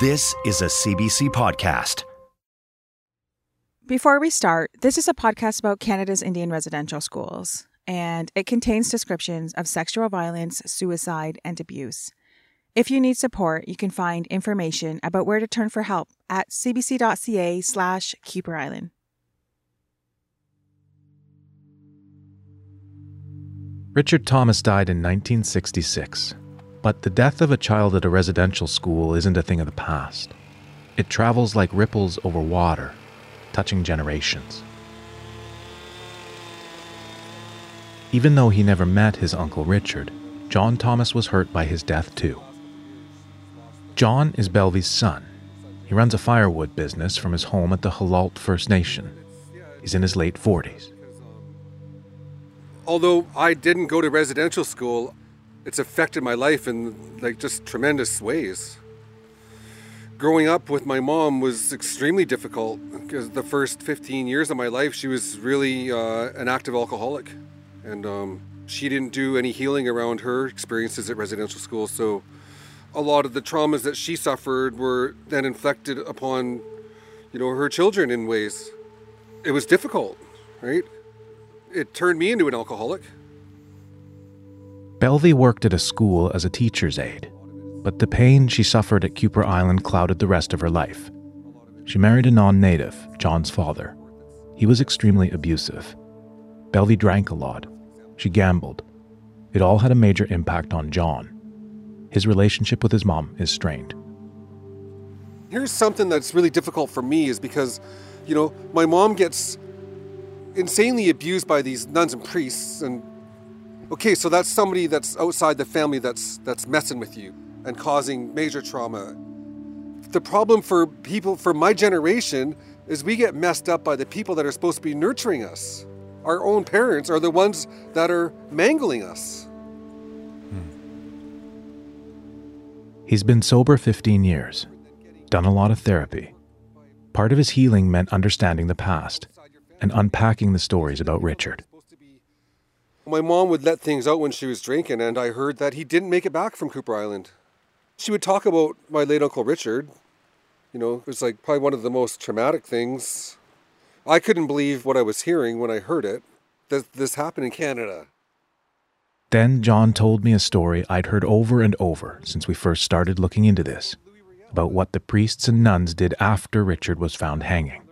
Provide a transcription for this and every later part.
This is a CBC podcast. Before we start, this is a podcast about Canada's Indian residential schools, and it contains descriptions of sexual violence, suicide, and abuse. If you need support, you can find information about where to turn for help at cbc.ca slash Kuper Island. Richard Thomas died in 1966. But the death of a child at a residential school isn't a thing of the past. It travels like ripples over water, touching generations. Even though he never met his Uncle Richard, John Thomas was hurt by his death too. John is Belvey's son. He runs a firewood business from his home at the Halalt First Nation. He's in his late 40s. Although I didn't go to residential school, it's affected my life in like just tremendous ways. Growing up with my mom was extremely difficult because the first 15 years of my life, she was really uh, an active alcoholic. And um, she didn't do any healing around her experiences at residential school. So a lot of the traumas that she suffered were then inflicted upon, you know, her children in ways. It was difficult, right? It turned me into an alcoholic. Belvey worked at a school as a teacher's aide, but the pain she suffered at Kuper Island clouded the rest of her life. She married a non native, John's father. He was extremely abusive. Belvey drank a lot. She gambled. It all had a major impact on John. His relationship with his mom is strained. Here's something that's really difficult for me is because, you know, my mom gets insanely abused by these nuns and priests and Okay, so that's somebody that's outside the family that's that's messing with you and causing major trauma. The problem for people for my generation is we get messed up by the people that are supposed to be nurturing us. Our own parents are the ones that are mangling us. Hmm. He's been sober 15 years, done a lot of therapy. Part of his healing meant understanding the past and unpacking the stories about Richard. My mom would let things out when she was drinking, and I heard that he didn't make it back from Kuper Island. She would talk about my late Uncle Richard. You know, it was like probably one of the most traumatic things. I couldn't believe what I was hearing when I heard it that this happened in Canada. Then John told me a story I'd heard over and over since we first started looking into this about what the priests and nuns did after Richard was found hanging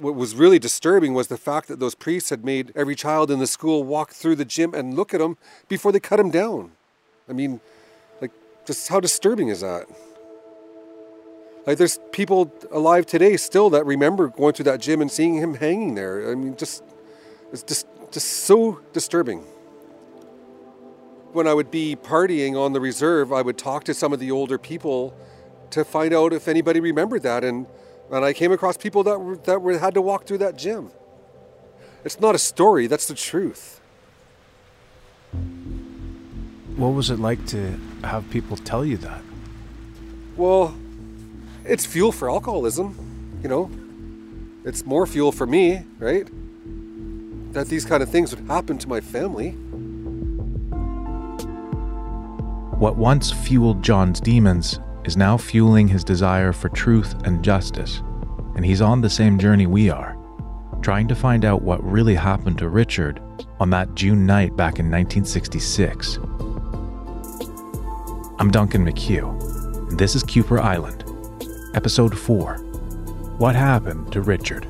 what was really disturbing was the fact that those priests had made every child in the school walk through the gym and look at him before they cut him down. I mean, like, just how disturbing is that? Like, there's people alive today still that remember going through that gym and seeing him hanging there. I mean, just, it's just, just so disturbing. When I would be partying on the reserve, I would talk to some of the older people to find out if anybody remembered that. And and I came across people that were, that were, had to walk through that gym. It's not a story, that's the truth. What was it like to have people tell you that? Well, it's fuel for alcoholism, you know. It's more fuel for me, right? That these kind of things would happen to my family. What once fueled John's demons is now fueling his desire for truth and justice, and he's on the same journey we are, trying to find out what really happened to Richard on that June night back in 1966. I'm Duncan McHugh, and this is Kuper Island, Episode 4 What Happened to Richard?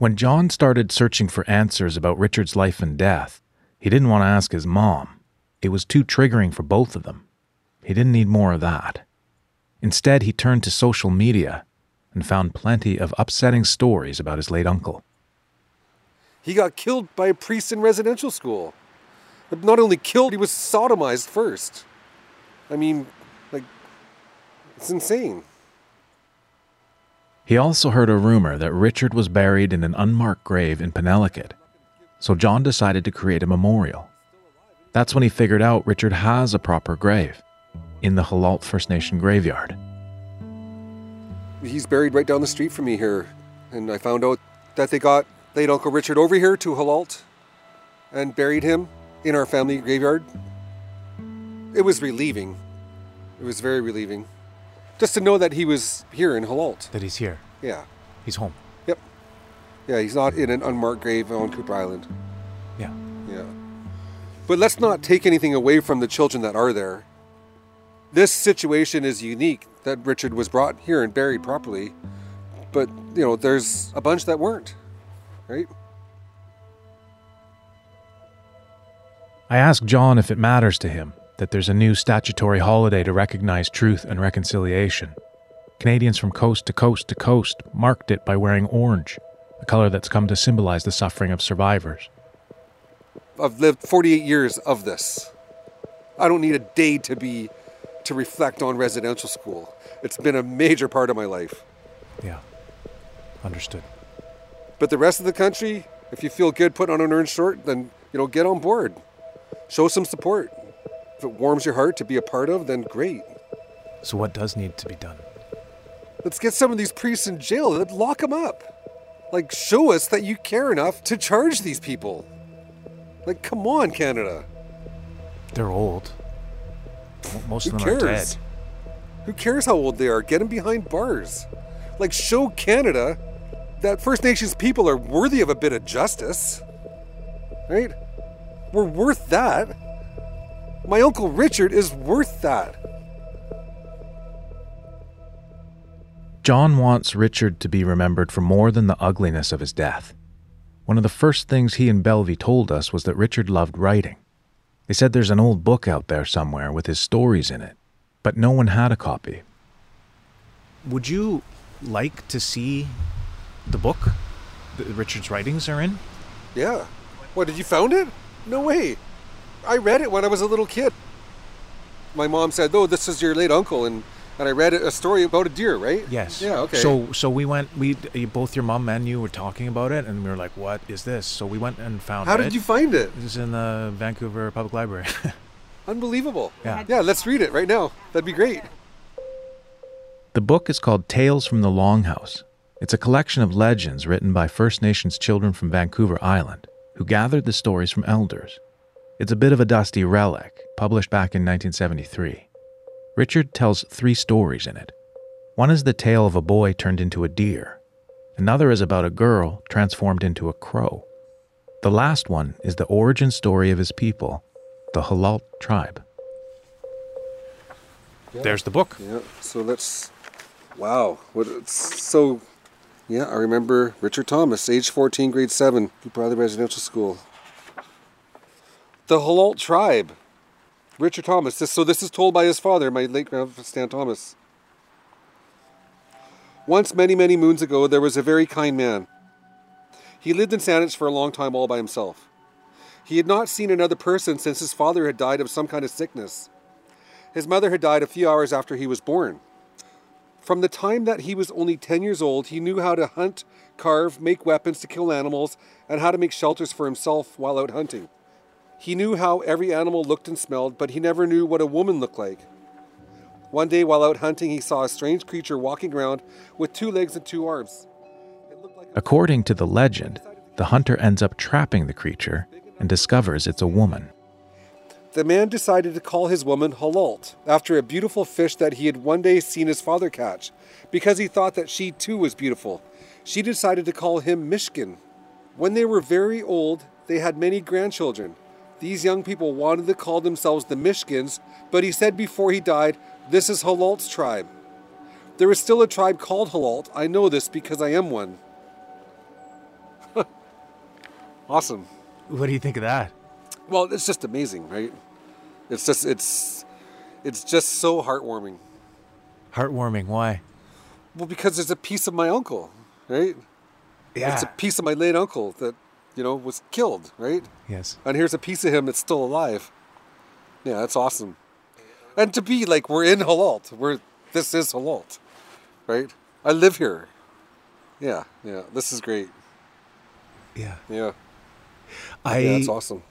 When John started searching for answers about Richard's life and death, he didn't want to ask his mom. It was too triggering for both of them. He didn't need more of that. Instead, he turned to social media and found plenty of upsetting stories about his late uncle. He got killed by a priest in residential school. But not only killed, he was sodomized first. I mean, like, it's insane. He also heard a rumor that Richard was buried in an unmarked grave in Penelakut, so John decided to create a memorial. That's when he figured out Richard has a proper grave in the Halalt First Nation graveyard. He's buried right down the street from me here. And I found out that they got late Uncle Richard over here to Halalt and buried him in our family graveyard. It was relieving. It was very relieving. Just to know that he was here in Halalt. That he's here. Yeah. He's home. Yep. Yeah, he's not in an unmarked grave on Kuper Island. Yeah. Yeah. But let's not take anything away from the children that are there. This situation is unique that Richard was brought here and buried properly. But, you know, there's a bunch that weren't, right? I ask John if it matters to him that there's a new statutory holiday to recognize truth and reconciliation. Canadians from coast to coast to coast marked it by wearing orange, a color that's come to symbolize the suffering of survivors. I've lived 48 years of this. I don't need a day to be to reflect on residential school. It's been a major part of my life. Yeah. Understood. But the rest of the country, if you feel good putting on an orange short, then you know get on board. Show some support. If it warms your heart to be a part of, then great. So what does need to be done? Let's get some of these priests in jail. Let's lock them up. Like show us that you care enough to charge these people. Like come on, Canada. They're old. Mo- Most Who of them are dead. cares? Who cares how old they are? Get them behind bars. Like, show Canada that First Nations people are worthy of a bit of justice. Right? We're worth that. My Uncle Richard is worth that. John wants Richard to be remembered for more than the ugliness of his death. One of the first things he and Belvy told us was that Richard loved writing. They said there's an old book out there somewhere with his stories in it, but no one had a copy. Would you like to see the book that Richard's writings are in? Yeah. What, did you found it? No way. I read it when I was a little kid. My mom said, oh, this is your late uncle, and, and I read a story about a deer, right? Yes. Yeah, okay. So so we went. We both your mom and you were talking about it, and we were like, "What is this?" So we went and found How it. did you find it? It was in the Vancouver Public Library. Unbelievable. Yeah. Yeah, let's read it right now. That'd be great. The book is called Tales from the Longhouse. It's a collection of legends written by First Nations children from Vancouver Island who gathered the stories from elders. It's a bit of a dusty relic, published back in 1973. Richard tells three stories in it. One is the tale of a boy turned into a deer. Another is about a girl transformed into a crow. The last one is the origin story of his people, the Halalt tribe. There's the book. Yeah, so let's. Wow, what it's so. Yeah, I remember Richard Thomas, age 14, grade 7, Kuper Island Residential School. The Halalt tribe. Richard Thomas. This, so this is told by his father, my late grandfather Stan Thomas. Once, many, many moons ago, there was a very kind man. He lived in Saanich for a long time all by himself. He had not seen another person since his father had died of some kind of sickness. His mother had died a few hours after he was born. From the time that he was only 10 years old, he knew how to hunt, carve, make weapons to kill animals, and how to make shelters for himself while out hunting. He knew how every animal looked and smelled, but he never knew what a woman looked like. One day while out hunting, he saw a strange creature walking around with two legs and two arms. It looked like a According to the legend, the hunter ends up trapping the creature and discovers it's a woman. The man decided to call his woman Halalt, after a beautiful fish that he had one day seen his father catch, because he thought that she too was beautiful. She decided to call him Mishkin. When they were very old, they had many grandchildren. These young people wanted to call themselves the Mishkins, but he said before he died, This is Halalt's tribe. There is still a tribe called Halalt. I know this because I am one. awesome. What do you think of that? Well, it's just amazing, right? It's just it's it's just so heartwarming. Heartwarming. Why? Well, because there's a piece of my uncle, right? Yeah. It's a piece of my late uncle that, you know, was killed, right? yes. And here's a piece of him that's still alive. Yeah, that's awesome. And to be like we're in Halalt, we're this is Halalt, right? I live here. Yeah, yeah. This is great. Yeah. Yeah, I yeah, that's awesome.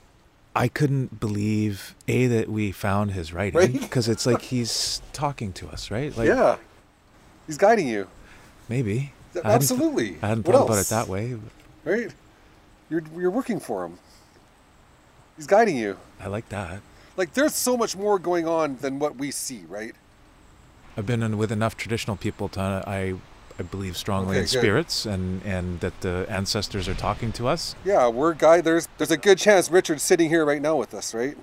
I couldn't believe a that we found his writing Right? because it's like he's talking to us, right? Like yeah, he's guiding you. maybe. Th- I hadn't absolutely. I hadn't thought about it that way. Right? You're you're working for him. He's guiding you. I like that. Like there's so much more going on than what we see, right? I've been in with enough traditional people to I I believe strongly Okay, in good. spirits and and that the ancestors are talking to us. Yeah, we're guy. There's there's a good chance Richard's sitting here right now with us, right?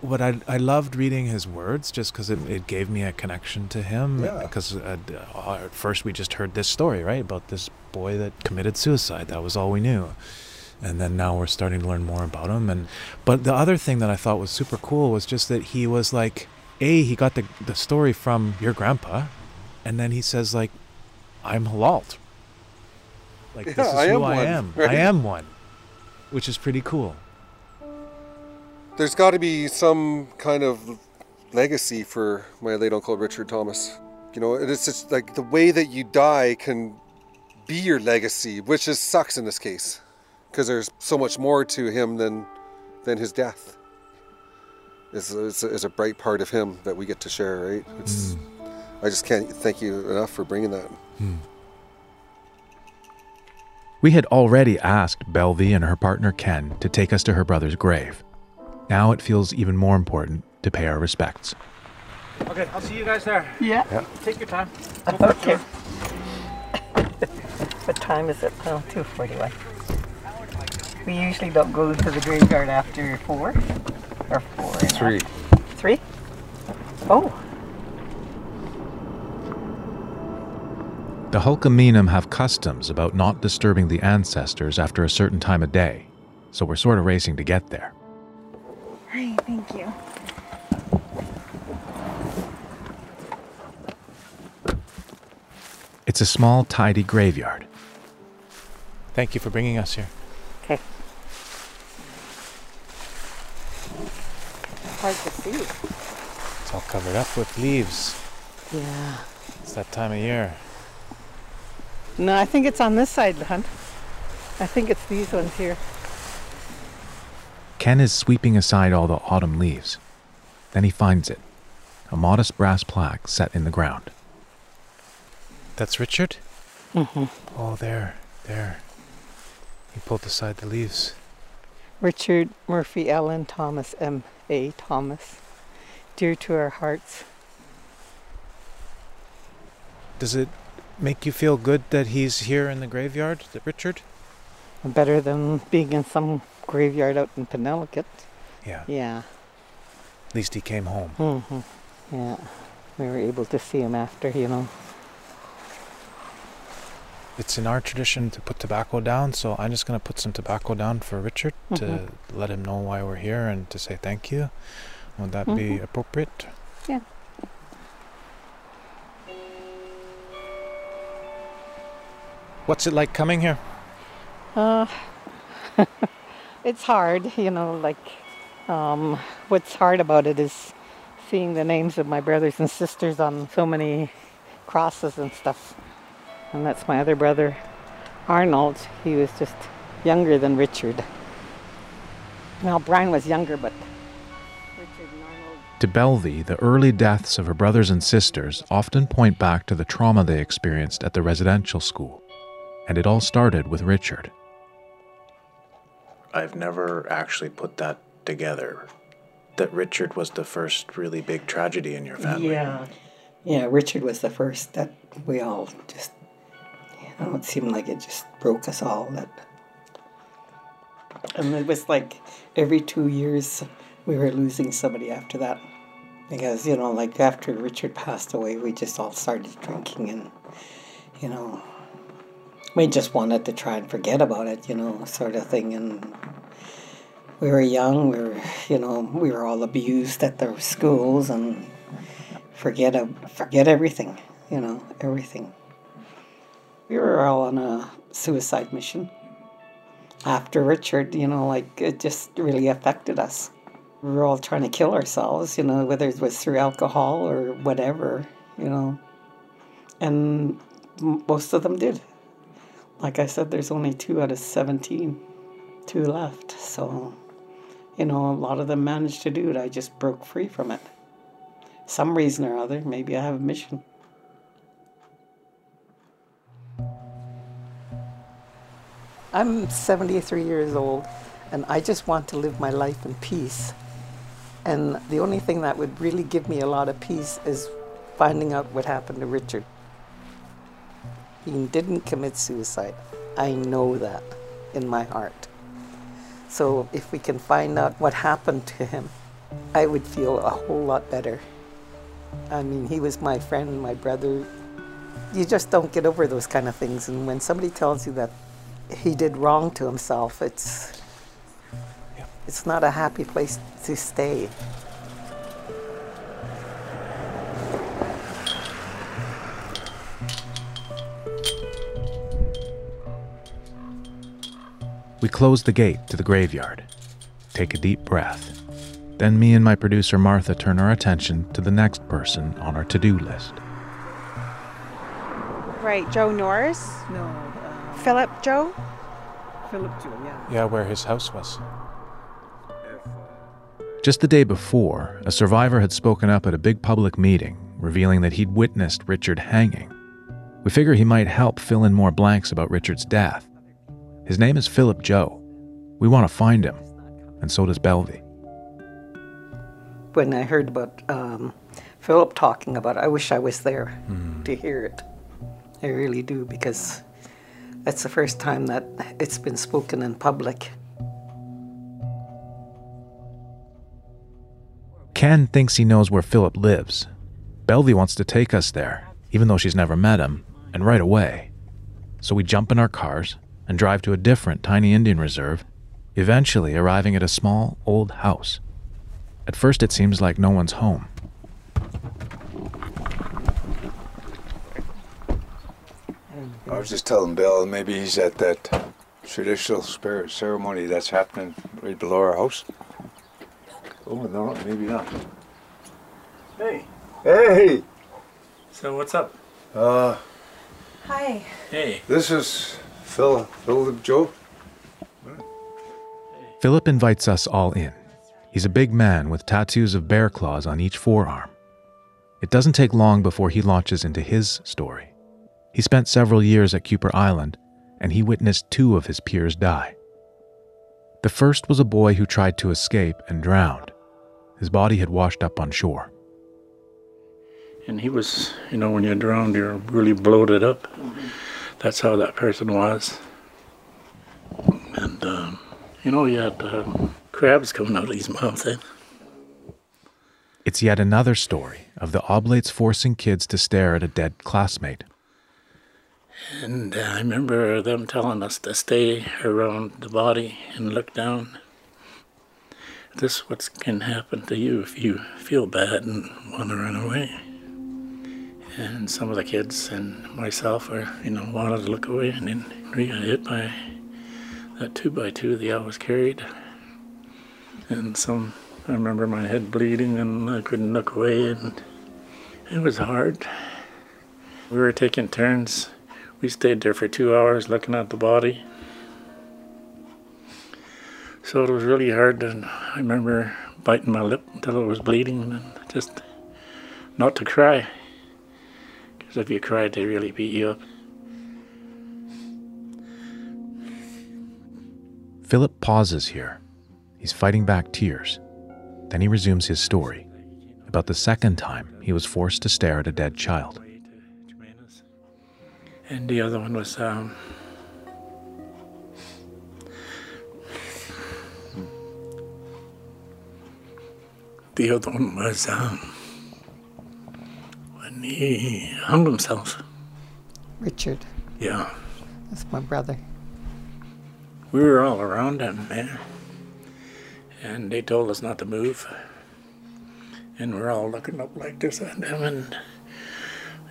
What I I loved reading his words just because it, it gave me a connection to him. Because uh, uh, at first we just heard this story, right, about this boy that committed suicide. That was all we knew. And then now we're starting to learn more about him. And but the other thing that I thought was super cool was just that he was like, a he got the the story from your grandpa, and then he says like, I'm halalt. Like this is I who I one, am. right? I am one, which is pretty cool. There's got to be some kind of legacy for my late uncle Richard Thomas. You know, it's just like the way that you die can be your legacy, which is sucks in this case, because there's so much more to him than than his death. Is is is a bright part of him that we get to share, right? Hmm. It's I just can't thank you enough for bringing that. Hmm. We had already asked Belvy and her partner Ken to take us to her brother's grave. Now it feels even more important to pay our respects. Okay, I'll see you guys there. Yeah. Take your time. Okay. what time is it? Oh, 2.41. We usually don't go to the graveyard after 4 or 4 Three. half. 3? Oh, The Hulkaminum have customs about not disturbing the ancestors after a certain time of day, so we're sort of racing to get there. Hi, thank you. It's a small, tidy graveyard. Thank you for bringing us here. okay. Hard to see. It's all covered up with leaves. Yeah. It's that time of year. No, I think it's on this side, Hunt. I think it's these ones here. Ken is sweeping aside all the autumn leaves. Then he finds it a modest brass plaque set in the ground. That's Richard? Mm-hmm. Oh, there, there. He pulled aside the leaves. Richard Murphy Allen Thomas M. A. Thomas. Dear to our hearts. Does it make you feel good that he's here in the graveyard, that Richard? Better than being in some graveyard out in Penelakut. Yeah. Yeah. At least he came home. Mm-hmm. Yeah. We were able to see him after, you know. It's in our tradition to put tobacco down, so I'm just going to put some tobacco down for Richard to Mhm. let him know why we're here and to say thank you. Would that be Mhm. appropriate? Yeah. What's it like coming here? Uh, it's hard, you know, like, um, what's hard about it is seeing the names of my brothers and sisters on so many crosses and stuff. And that's my other brother, Arnold. He was just younger than Richard. Well, Brian was younger, but Richard and Arnold. To Belvy, the early deaths of her brothers and sisters often point back to the trauma they experienced at the residential school. And it all started with Richard. I've never actually put that together. That Richard was the first really big tragedy in your family. Yeah. Yeah, Richard was the first that we all just, you know, it seemed like it just broke us all. That, and it was like every two years we were losing somebody after that. Because, you know, like after Richard passed away, we just all started drinking and, you know, we just wanted to try and forget about it, you know, sort of thing. And we were young, we were, you know, we were all abused at the schools and forget forget everything. you know, everything. We were all on a suicide mission. After Richard, you know, like it just really affected us. We were all trying to kill ourselves, you know, whether it was through alcohol or whatever, you know. And most of them did. Like I said, there's only two out of 17, two left. So, you know, a lot of them managed to do it. I just broke free from it. Some reason or other, maybe I have a mission. I'm 73 years old and I just want to live my life in peace. And the only thing that would really give me a lot of peace is finding out what happened to Richard. He didn't commit suicide. I know that in my heart. So if we can find out what happened to him, I would feel a whole lot better. I mean, he was my friend, my brother. You just don't get over those kind of things. And when somebody tells you that he did wrong to himself, it's it's not a happy place to stay. We close the gate to the graveyard, take a deep breath. Then me and my producer Martha turn our attention to the next person on our to do list. Right, Joe Norris? No, uh, Philip Joe? Philip Joe, yeah. Yeah, where his house was. Just the day before, a survivor had spoken up at a big public meeting, revealing that he'd witnessed Richard hanging. We figure he might help fill in more blanks about Richard's death. His name is Philip Joe. We want to find him, and so does Belvy. When I heard about um, Philip talking about it, I wish I was there to hear it. I really do, because that's the first time that it's been spoken in public. Ken thinks he knows where Philip lives. Belvy wants to take us there, even though she's never met him, and right away. So we jump in our cars and drive to a different tiny Indian reserve, eventually arriving at a small old house. At first, it seems like no one's home. I was just telling Bill maybe he's at that traditional spirit ceremony that's happening right below our house. Oh no, maybe not. Hey. Hey, So what's up? uh, Hi. Hey. this is Phil, Philip Joe. Philip invites us all in. He's a big man with tattoos of bear claws on each forearm. It doesn't take long before he launches into his story. He spent several years at Kuper Island, and he witnessed two of his peers die. The first was a boy who tried to escape and drowned. His body had washed up on shore. And he was, you know, when you're drowned, you're really bloated up. That's how that person was. And, um, you know, he had uh, crabs coming out of his mouth. It's yet another story of the oblates forcing kids to stare at a dead classmate. And uh, I remember them telling us to stay around the body and look down. This is what can happen to you if you feel bad and want to run away. And some of the kids and myself were, you know, wanted to look away, and then we got hit by that two by two they was carried. And some, I remember my head bleeding, and I couldn't look away, and it was hard. We were taking turns. We stayed there for two hours looking at the body. So it was really hard, and I remember biting my lip until it was bleeding, and just not to cry. Because if you cried, they really beat you up. Philip pauses here. He's fighting back tears. Then he resumes his story about the second time he was forced to stare at a dead child. And the other one was um, the other one was um, when he hung himself. Richard, Yeah, that's my brother. we were all around him there, and they told us not to move. And we're all looking up like this at him, and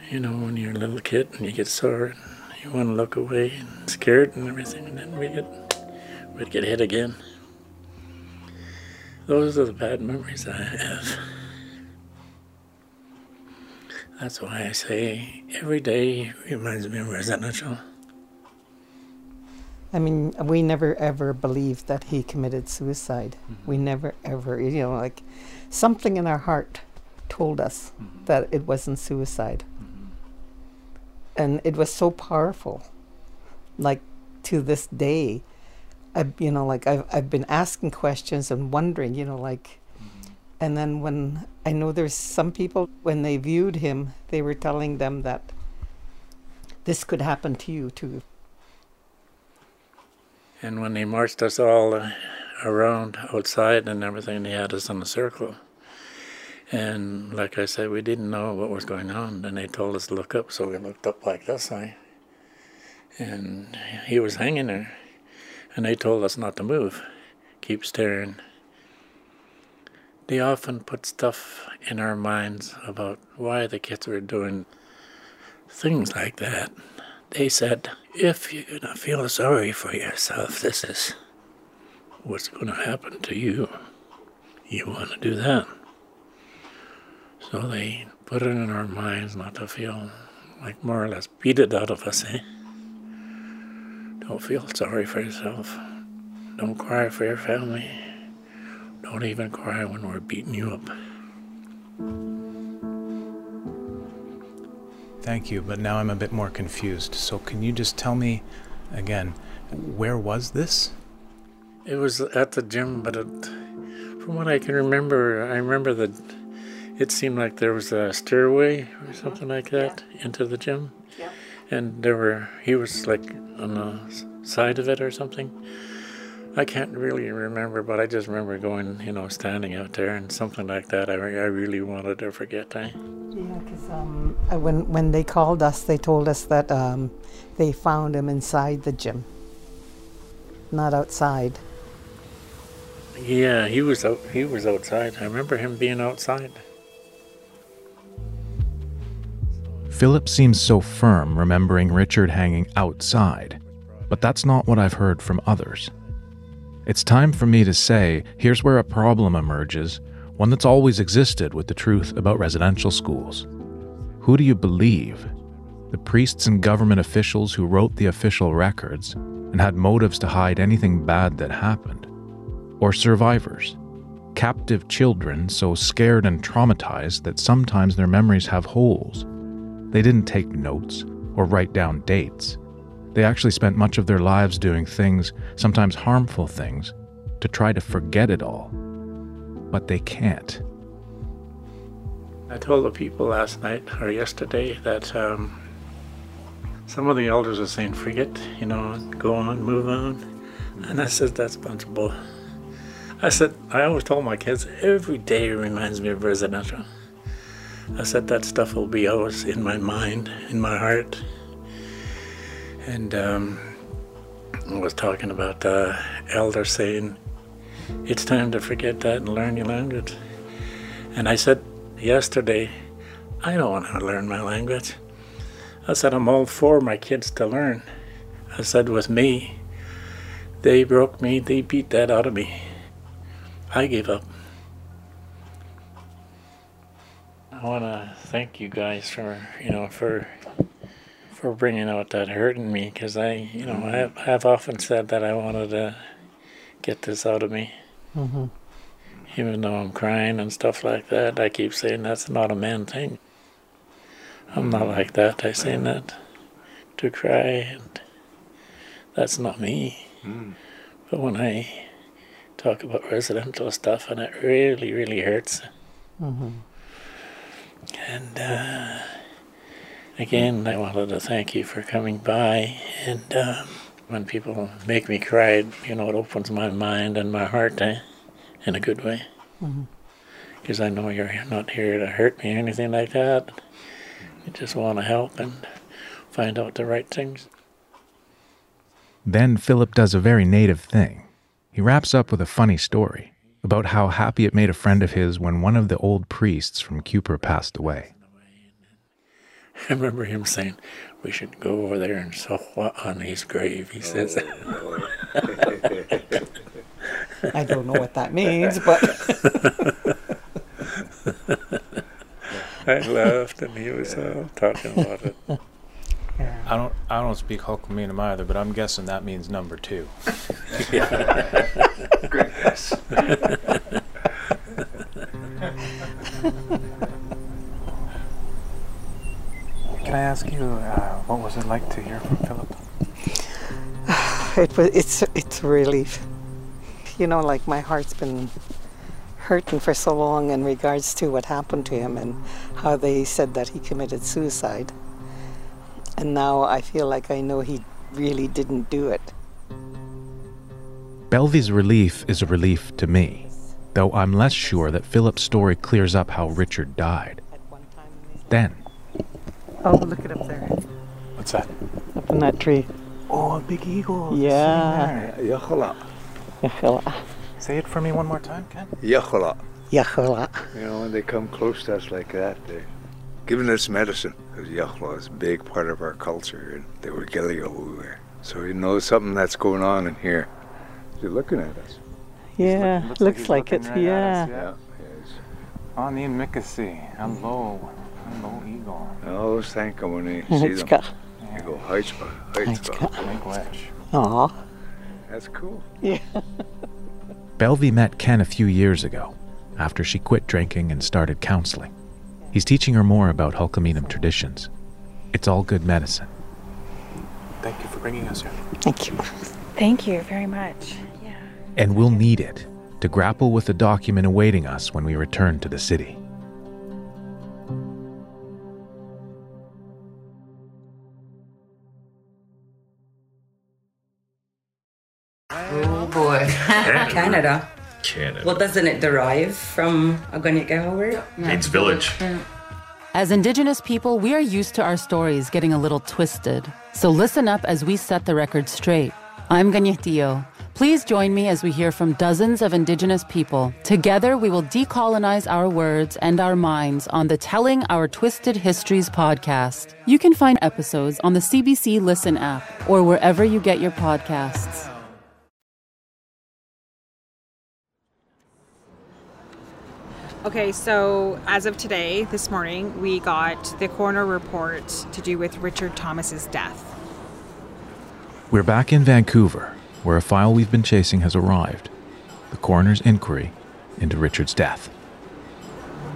You know, when you're a little kid and you get sore and you want to look away and scared and everything, and then we get we'd get hit again. Those are the bad memories I have. That's why I say every day reminds me of residential. I mean, we never ever believed that he committed suicide. Mm-hmm. We never ever, you know, like something in our heart told us Mm-hmm. that it wasn't suicide. And it was so powerful. Like to this day, I, you know, like I've, I've been asking questions and wondering, you know, like, and then when I know there's some people, when they viewed him, they were telling them that this could happen to you too. And when they marched us all uh, around outside and everything, they had us in a circle. And like I said, we didn't know what was going on. And they told us to look up, so we looked up like this. I, and he was hanging there. And they told us not to move, keep staring. They often put stuff in our minds about why the kids were doing things like that. They said, if you're going to feel sorry for yourself, this is what's going to happen to you. You want to do that. So they put it in our minds not to feel like more or less beat it out of us, eh? Don't feel sorry for yourself. Don't cry for your family. Don't even cry when we're beating you up. Thank you, but now I'm a bit more confused. So can you just tell me again, where was this? It was at the gym, but it, from what I can remember, I remember that it seemed like there was a stairway or mm-hmm. something like that into the gym. Yeah. And there were, he was like on the side of it or something. I can't really remember, but I just remember going, you know, standing out there and something like that. I, re- I really wanted to forget. Eh? Yeah, because um, when when they called us, they told us that um, they found him inside the gym, not outside. Yeah, he was out, he was outside. I remember him being outside. Philip seems so firm remembering Richard hanging outside, but that's not what I've heard from others. It's time for me to say here's where a problem emerges, one that's always existed with the truth about residential schools. Who do you believe? The priests and government officials who wrote the official records and had motives to hide anything bad that happened? Or survivors? Captive children so scared and traumatized that sometimes their memories have holes. They didn't take notes or write down dates. They actually spent much of their lives doing things, sometimes harmful things, to try to forget it all. But they can't. I told the people last night or yesterday that um, some of the elders are saying, forget, you know, go on, move on. And I said, that's a bunch of bull. I said, I always told my kids, every day reminds me of residential. I said, that stuff will be always in my mind, in my heart. And um, I was talking about the elder saying, it's time to forget that and learn your language. And I said yesterday, I don't want to learn my language. I said, I'm all for my kids to learn. I said, with me, they broke me, they beat that out of me. I gave up. I want to thank you guys for, you know, for for bringing out that hurt in me because I, you know, I have, I've often said that I wanted to get this out of me. Mm-hmm. Even though I'm crying and stuff like that, I keep saying that's not a man thing. I'm not like that. I say that to cry, and that's not me. But when I talk about residential stuff, and it really, really hurts. Mm-hmm. And uh, again, I wanted to thank you for coming by. And um, when people make me cry, you know, it opens my mind and my heart eh, in a good way. Mhm. Because I know you're not here to hurt me or anything like that. You just want to help and find out the right things. Then Philip does a very native thing. He wraps up with a funny story about how happy it made a friend of his when one of the old priests from Kuper passed away. I remember him saying, "We should go over there and sew on his grave." He says. I don't know what that means, but I laughed, and he was uh, talking about it. I don't I don't speak Hulkaminum either, but I'm guessing that means number two. Great guess. Can I ask you, uh, what was it like to hear from Philip? it was it's it's a relief. You know, like my heart's been hurting for so long in regards to what happened to him and how they said that he committed suicide. And now I feel like I know he really didn't do it. Belvy's relief is a relief to me, though I'm less sure that Philip's story clears up how Richard died. Then, Oh, look it up there. What's that? Up in that tree. Oh, a big eagle. Yeah. Yachala. Yahala. Say it for me one more time, Ken. Yachala. Yahala. You know, when they come close to us like that, they're giving us medicine. Because Yachala is a big part of our culture, and they were Gilligo we were. So you know something that's going on in here. They're looking at us. Yeah, looks, like, it. yeah. Yeah. On in Mickasy. Hello. Hello, eagle. I always thank them when they see them. Hitchka. You go, Heitzka, Heitzka. Make wish. That's cool. Yeah. Belvy met Ken a few years ago, after she quit drinking and started counseling. He's teaching her more about Hulkaminum traditions. It's all good medicine. Thank you for bringing us here. Thank you. Thank you very much. Yeah. And we'll need it to grapple with the document awaiting us when we return to the city. Boy, Canada. Canada. Well, doesn't it derive from Agunyakawa word? Means village. As Indigenous people, we are used to our stories getting a little twisted. So listen up as we set the record straight. I'm Ganyetio. Please join me as we hear from dozens of Indigenous people. Together, we will decolonize our words and our minds on the Telling Our Twisted Histories podcast. You can find episodes on the CBC Listen app or wherever you get your podcasts. Okay, so as of today, this morning, we got the coroner report to do with Richard Thomas's death. We're back in Vancouver, where a file we've been chasing has arrived the coroner's inquiry into Richard's death.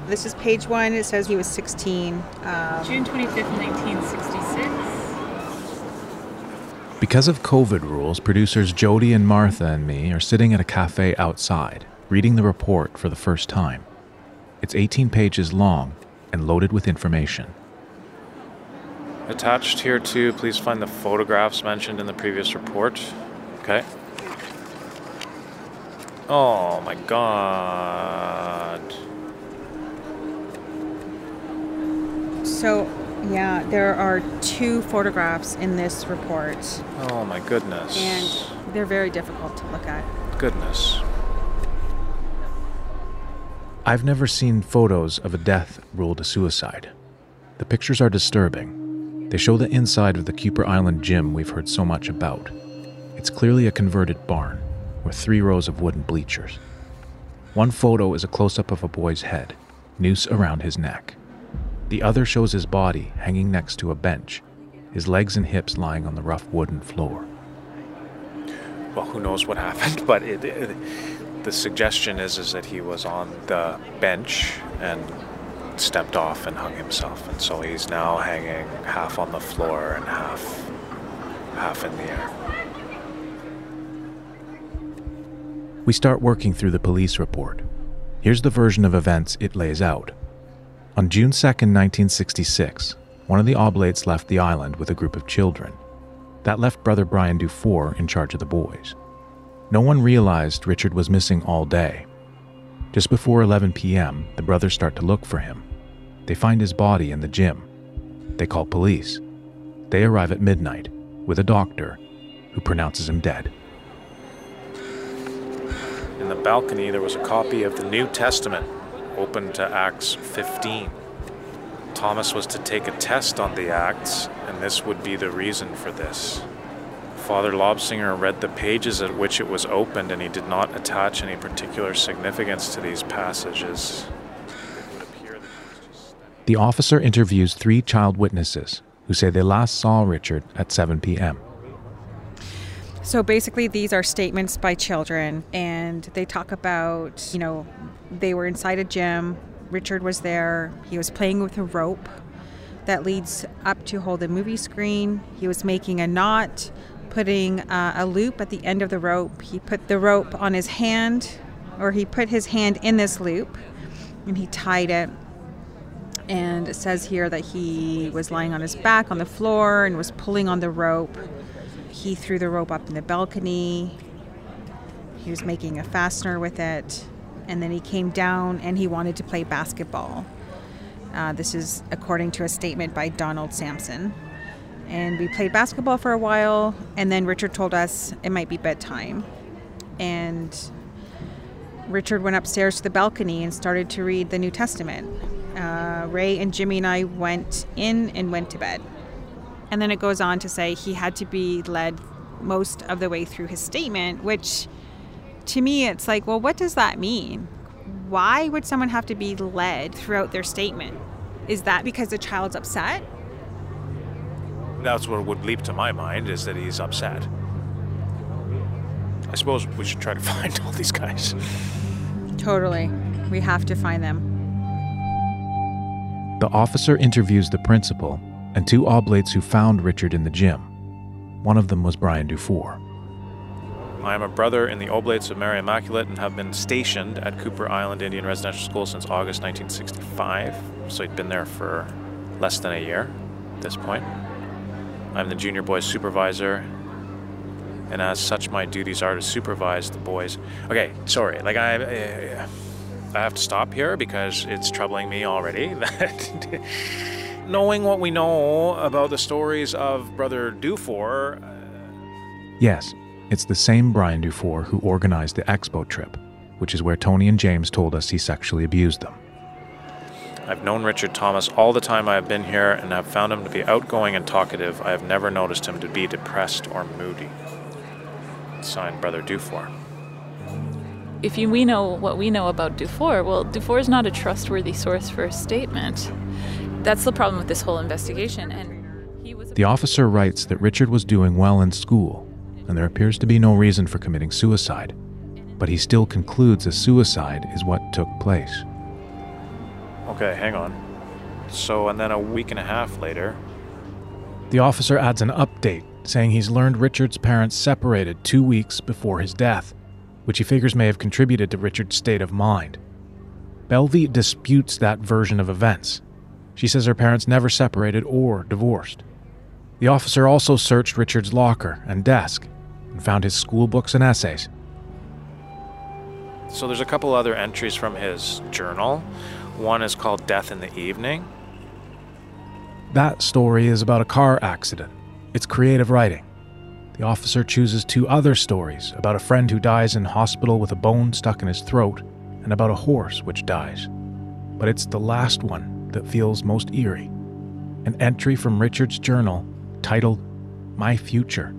This is page one. It says he was 16. Um, June 25th, 1966. Because of COVID rules, producers Jody and Martha and me are sitting at a cafe outside, reading the report for the first time. It's 18 pages long and loaded with information. Attached here too, please find the photographs mentioned in the previous report. Okay. Oh my god. so, yeah, there are two photographs in this report, Oh my goodness. and they're very difficult to look at. Goodness. I've never seen photos of a death ruled a suicide. The pictures are disturbing. They show the inside of the Kuper Island gym we've heard so much about. It's clearly a converted barn with three rows of wooden bleachers. One photo is a close up of a boy's head, noose around his neck. The other shows his body hanging next to a bench, his legs and hips lying on the rough wooden floor. Well, who knows what happened, but it, it, the suggestion is is that he was on the bench and stepped off and hung himself, and so he's now hanging half on the floor and half half in the air. We start working through the police report. Here's the version of events it lays out. On June 2nd, 1966, one of the Oblates left the island with a group of children. That left brother Brian Dufour in charge of the boys. No one realized Richard was missing all day. Just before 11 p.m., the brothers start to look for him. They find his body in the gym. They call police. They arrive at midnight with a doctor who pronounces him dead. In the balcony, there was a copy of the New Testament, open to Acts 15. Thomas was to take a test on the acts, and this would be the reason for this. Father Lobsinger read the pages at which it was opened, and he did not attach any particular significance to these passages. The officer interviews three child witnesses who say they last saw Richard at 7 p.m. So basically, these are statements by children, and they talk about, you know, they were inside a gym. Richard was there. He was playing with a rope that leads up to hold a movie screen. He was making a knot, putting uh, a loop at the end of the rope. He put the rope on his hand, or he put his hand in this loop, and he tied it. And it says here that he was lying on his back on the floor and was pulling on the rope. He threw the rope up in the balcony. He was making a fastener with it. And then he came down and he wanted to play basketball. Uh, this is according to a statement by Donald Sampson. And we played basketball for a while, and then Richard told us it might be bedtime. And Richard went upstairs to the balcony and started to read the New Testament. Uh, Ray and Jimmy and I went in and went to bed. And then it goes on to say he had to be led most of the way through his statement, which to me, it's like, well, what does that mean? Why would someone have to be led throughout their statement? Is that because the child's upset? That's what would leap to my mind is that he's upset. I suppose we should try to find all these guys. Totally. We have to find them. The officer interviews the principal and two oblates who found Richard in the gym. One of them was Brian Dufour. I am a brother in the Oblates of Mary Immaculate and have been stationed at Kuper Island Indian Residential School since August 1965, so he'd been there for less than a year at this point. I'm the junior boys supervisor, and as such, my duties are to supervise the boys. Okay, sorry, like I, uh, I have to stop here because it's troubling me already that knowing what we know about the stories of Brother Dufour. Yes, it's the same Brian Dufour who organized the expo trip, which is where Tony and James told us he sexually abused them. I've known Richard Thomas all the time I have been here and have found him to be outgoing and talkative. I have never noticed him to be depressed or moody. Signed, Brother Dufour. If you, we know what we know about Dufour, well, Dufour is not a trustworthy source for a statement. That's the problem with this whole investigation. And he was. The officer writes that Richard was doing well in school, and there appears to be no reason for committing suicide. But he still concludes a suicide is what took place. Okay, hang on. So, and then a week and a half later, The officer adds an update saying he's learned Richard's parents separated two weeks before his death, which he figures may have contributed to Richard's state of mind. Belvy disputes that version of events. She says her parents never separated or divorced. The officer also searched Richard's locker and desk and found his school books and essays. so there's a couple other entries from his journal. One is called Death in the Evening. That story is about a car accident. It's creative writing. The officer chooses two other stories about a friend who dies in hospital with a bone stuck in his throat and about a horse which dies. But it's the last one that feels most eerie. An entry from Richard's journal titled My Future.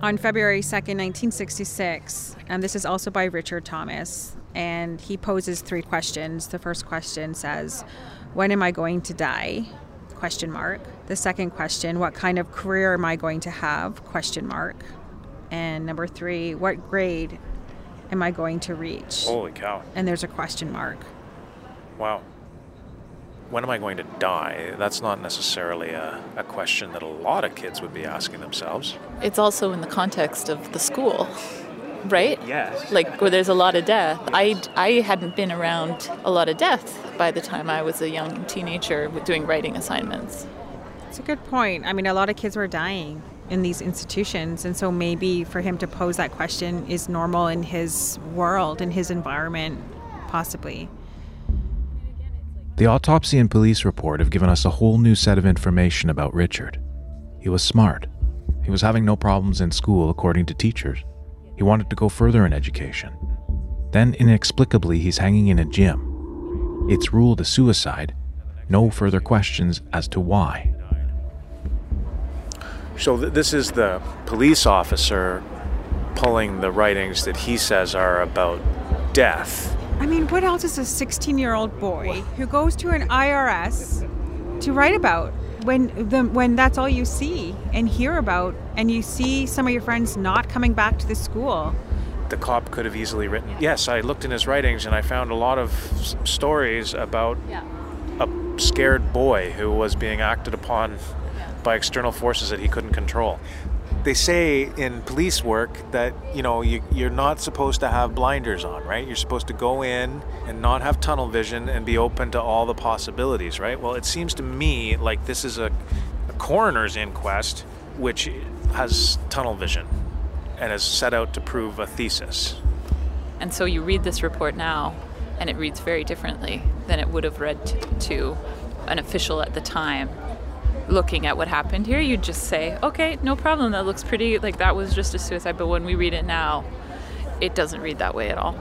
On February 2nd, 1966, and this is also by Richard Thomas, and he poses three questions. The first question says, "When am I going to die?" question mark. The second question, "What kind of career am I going to have?" question mark. And number 3, "What grade am I going to reach?" Holy cow. And there's a question mark. Wow. When am I going to die? That's not necessarily a, a question that a lot of kids would be asking themselves. It's also in the context of the school, right? Yes. Like where there's a lot of death. I, I hadn't been around a lot of death by the time I was a young teenager doing writing assignments. It's a good point. I mean, a lot of kids were dying in these institutions, and so maybe for him to pose that question is normal in his world, in his environment, possibly. The autopsy and police report have given us a whole new set of information about Richard. He was smart. He was having no problems in school, according to teachers. He wanted to go further in education. Then, inexplicably, he's hanging in a gym. It's ruled a suicide, no further questions as to why. So th- this is the police officer pulling the writings that he says are about death. I mean, what else is a 16 year old boy who goes to an IRS to write about when the, when that's all you see and hear about, and you see some of your friends not coming back to the school? The cop could have easily written. Yes, I looked in his writings and I found a lot of s- stories about a scared boy who was being acted upon by external forces that he couldn't control. They say in police work that you know you, you're not supposed to have blinders on, right? You're supposed to go in and not have tunnel vision and be open to all the possibilities, right? Well, it seems to me like this is a, a coroner's inquest which has tunnel vision and is set out to prove a thesis. And so you read this report now, and it reads very differently than it would have read to an official at the time. Looking at what happened here, you'd just say, okay, no problem, that looks pretty, like that was just a suicide. But when we read it now, it doesn't read that way at all.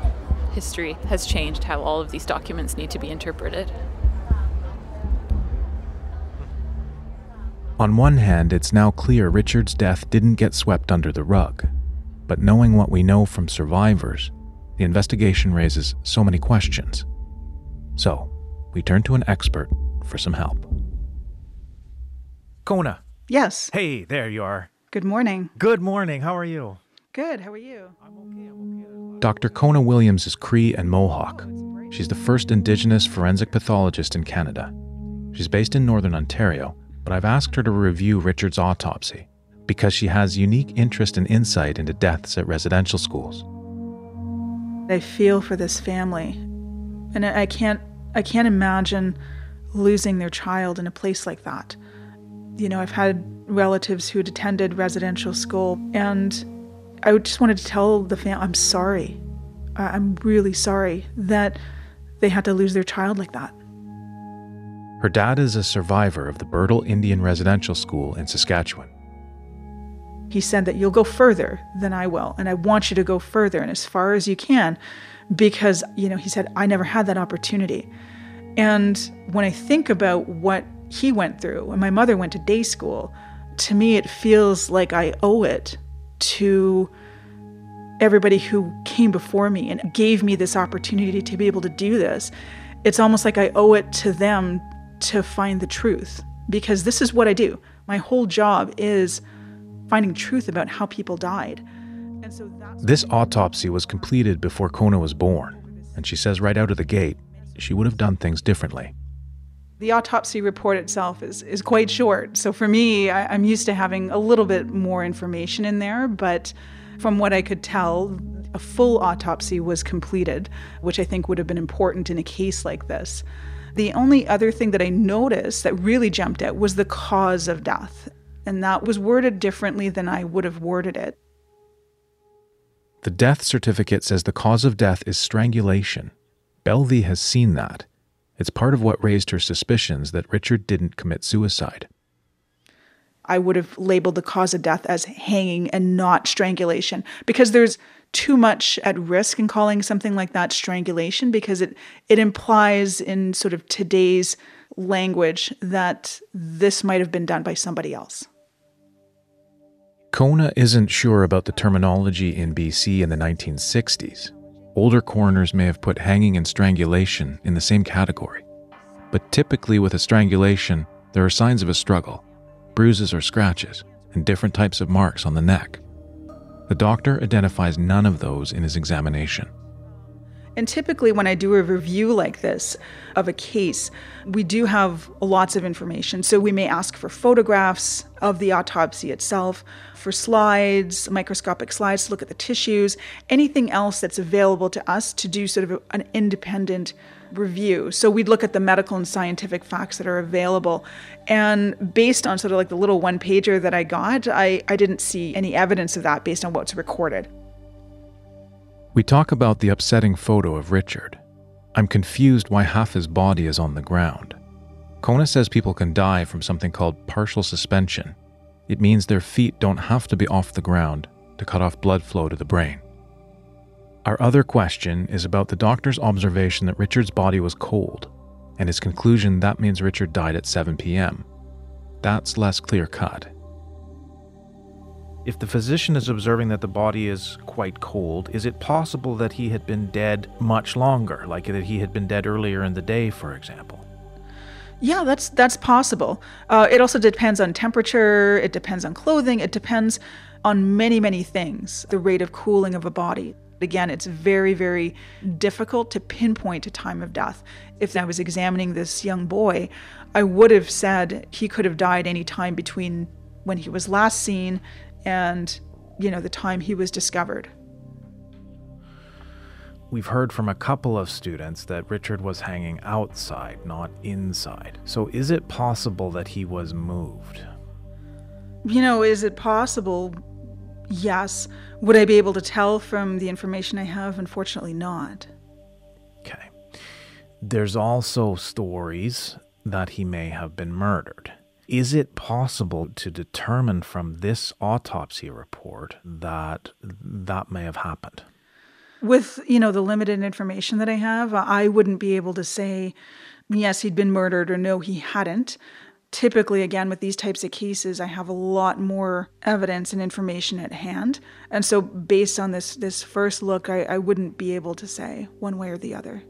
History has changed how all of these documents need to be interpreted. On one hand, it's now clear Richard's death didn't get swept under the rug. But knowing what we know from survivors, the investigation raises so many questions. So, we turn to an expert for some help. Kona. Yes. Hey, there you are. Good morning. Good morning. How are you? Good. How are you? I'm okay. I'm okay. Dr. Kona Williams is Cree and Mohawk. Oh, She's the first Indigenous forensic pathologist in Canada. She's based in Northern Ontario, but I've asked her to review Richard's autopsy because she has unique interest and insight into deaths at residential schools. I feel for this family, and I I can't. I can't imagine losing their child in a place like that. You know, I've had relatives who had attended residential school, and I just wanted to tell the family, I'm sorry. I'm really sorry that they had to lose their child like that. Her dad is a survivor of the Birtle Indian Residential School in Saskatchewan. He said that you'll go further than I will, and I want you to go further and as far as you can, because, you know, he said, I never had that opportunity. And when I think about what he went through, when my mother went to day school, to me it feels like I owe it to everybody who came before me and gave me this opportunity to be able to do this. It's almost like I owe it to them to find the truth because this is what I do. My whole job is finding truth about how people died. And so This autopsy was completed before Kona was born, and she says right out of the gate, she would have done things differently. The autopsy report itself is, is quite short. So for me, I, I'm used to having a little bit more information in there, but from what I could tell, a full autopsy was completed, which I think would have been important in a case like this. The only other thing that I noticed that really jumped out was the cause of death, and that was worded differently than I would have worded it. The death certificate says the cause of death is strangulation. Belvy has seen that. It's part of what raised her suspicions that Richard didn't commit suicide. I would have labeled the cause of death as hanging and not strangulation because there's too much at risk in calling something like that strangulation because it it implies in sort of today's language that this might have been done by somebody else. Kona isn't sure about the terminology in BC in the 1960s. Older coroners may have put hanging and strangulation in the same category. But typically, with a strangulation, there are signs of a struggle bruises or scratches, and different types of marks on the neck. The doctor identifies none of those in his examination. And typically, when I do a review like this of a case, we do have lots of information. So we may ask for photographs of the autopsy itself, for slides, microscopic slides to look at the tissues, anything else that's available to us to do sort of an independent review. So we'd look at the medical and scientific facts that are available. And based on sort of like the little one pager that I got, I, I didn't see any evidence of that based on what's recorded. We talk about the upsetting photo of Richard. I'm confused why half his body is on the ground. Kona says people can die from something called partial suspension. It means their feet don't have to be off the ground to cut off blood flow to the brain. Our other question is about the doctor's observation that Richard's body was cold, and his conclusion that means Richard died at 7 p.m. That's less clear cut. If the physician is observing that the body is quite cold, is it possible that he had been dead much longer, like that he had been dead earlier in the day, for example? Yeah, that's that's possible. Uh, it also depends on temperature. It depends on clothing. It depends on many many things. The rate of cooling of a body. Again, it's very very difficult to pinpoint a time of death. If I was examining this young boy, I would have said he could have died any time between when he was last seen and you know the time he was discovered. We've heard from a couple of students that Richard was hanging outside, not inside. So is it possible that he was moved? You know, is it possible? Yes. Would I be able to tell from the information I have? Unfortunately, not. Okay. There's also stories that he may have been murdered. Is it possible to determine from this autopsy report that that may have happened? With you know the limited information that i have i wouldn't be able to say yes he'd been murdered or no he hadn't. Typically again with these types of cases i have a lot more evidence and information at hand. And so based on this this first look i, I wouldn't be able to say one way or the other.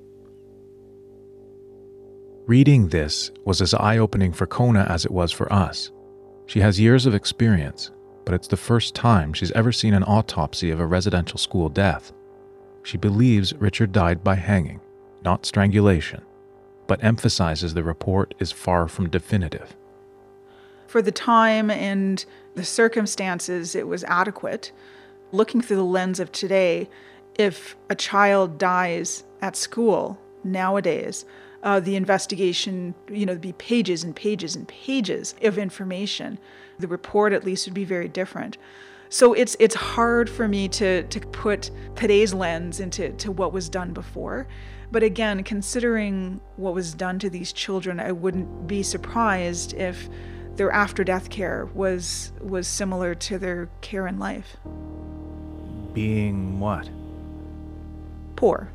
Reading this was as eye-opening for kona as it was for us. She has years of experience but it's the first time she's ever seen an autopsy of a residential school death she believes Richard died by hanging, not strangulation, but emphasizes the report is far from definitive. For the time and the circumstances, it was adequate. Looking through the lens of today, if a child dies at school nowadays, uh, the investigation, you know, be pages and pages and pages of information. The report, at least, would be very different. So it's it's hard for me to to put today's lens into to what was done before. But again, considering what was done to these children, I wouldn't be surprised if their after death care was was similar to their care in life. Being what? Poor.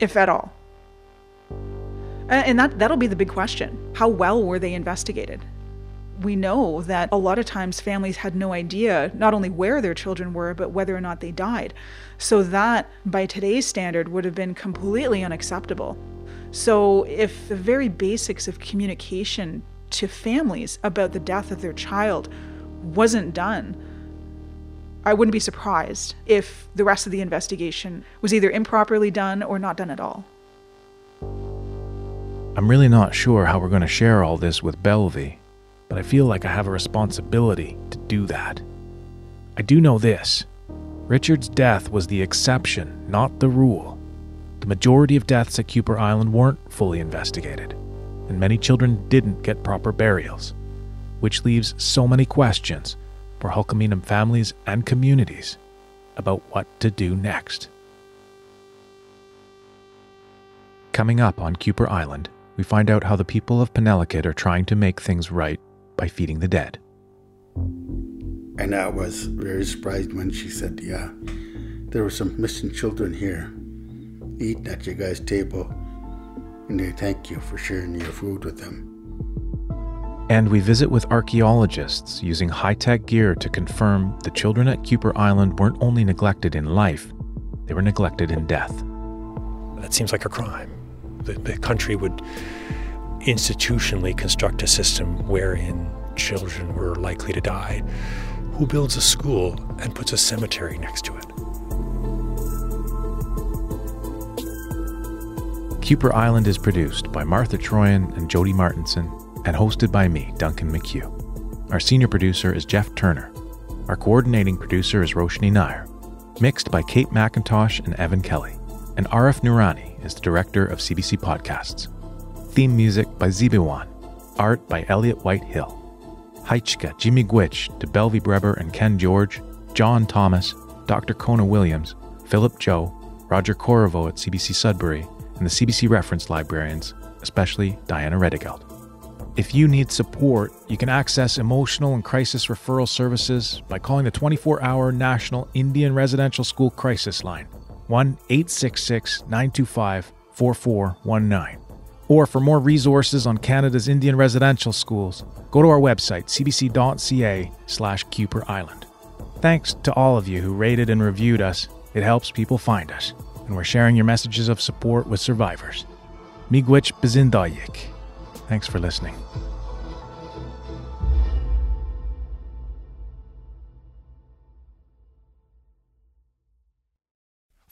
If at all. And that that'll be the big question. How well were they investigated? We know that a lot of times families had no idea not only where their children were, but whether or not they died. So, that by today's standard would have been completely unacceptable. So, if the very basics of communication to families about the death of their child wasn't done, I wouldn't be surprised if the rest of the investigation was either improperly done or not done at all. I'm really not sure how we're going to share all this with Belvy but I feel like I have a responsibility to do that. I do know this Richard's death was the exception, not the rule. The majority of deaths at Kuper Island weren't fully investigated, and many children didn't get proper burials, which leaves so many questions for Hul'q'umi'num' families and communities about what to do next. Coming up on Kuper Island, we find out how the people of Penelakut are trying to make things right by feeding the dead. And I was very surprised when she said, Yeah, there were some missing children here eating at your guys' table, and they thank you for sharing your food with them. And we visit with archaeologists using high tech gear to confirm the children at Kuper Island weren't only neglected in life, they were neglected in death. That seems like a crime. The, the country would institutionally construct a system wherein children were likely to die, who builds a school and puts a cemetery next to it? Kuper Island is produced by Martha Troian and Jody Martinson and hosted by me, Duncan McHugh. Our senior producer is Jeff Turner. Our coordinating producer is Roshni Nair. Mixed by Kate McIntosh and Evan Kelly. And Arif Noorani is the director of CBC Podcasts. Theme music by Ziibiwan. Art by Elliot Whitehill. Heichka, Jimmy Gwitch, to Belvy Breber and Ken George, John Thomas, Dr. Kona Williams, Philip Joe, Roger Corriveau at CBC Sudbury, and the CBC reference librarians, especially Diana Redigeld. If you need support, you can access emotional and crisis referral services by calling the 24 hour National Indian Residential School Crisis Line, 1 866 925 4419 Or for more resources on Canada's Indian residential schools, go to our website, cbc.ca slash Kuper Island. Thanks to all of you who rated and reviewed us. It helps people find us, and we're sharing your messages of support with survivors. Miigwech Bazindayik. Thanks for listening.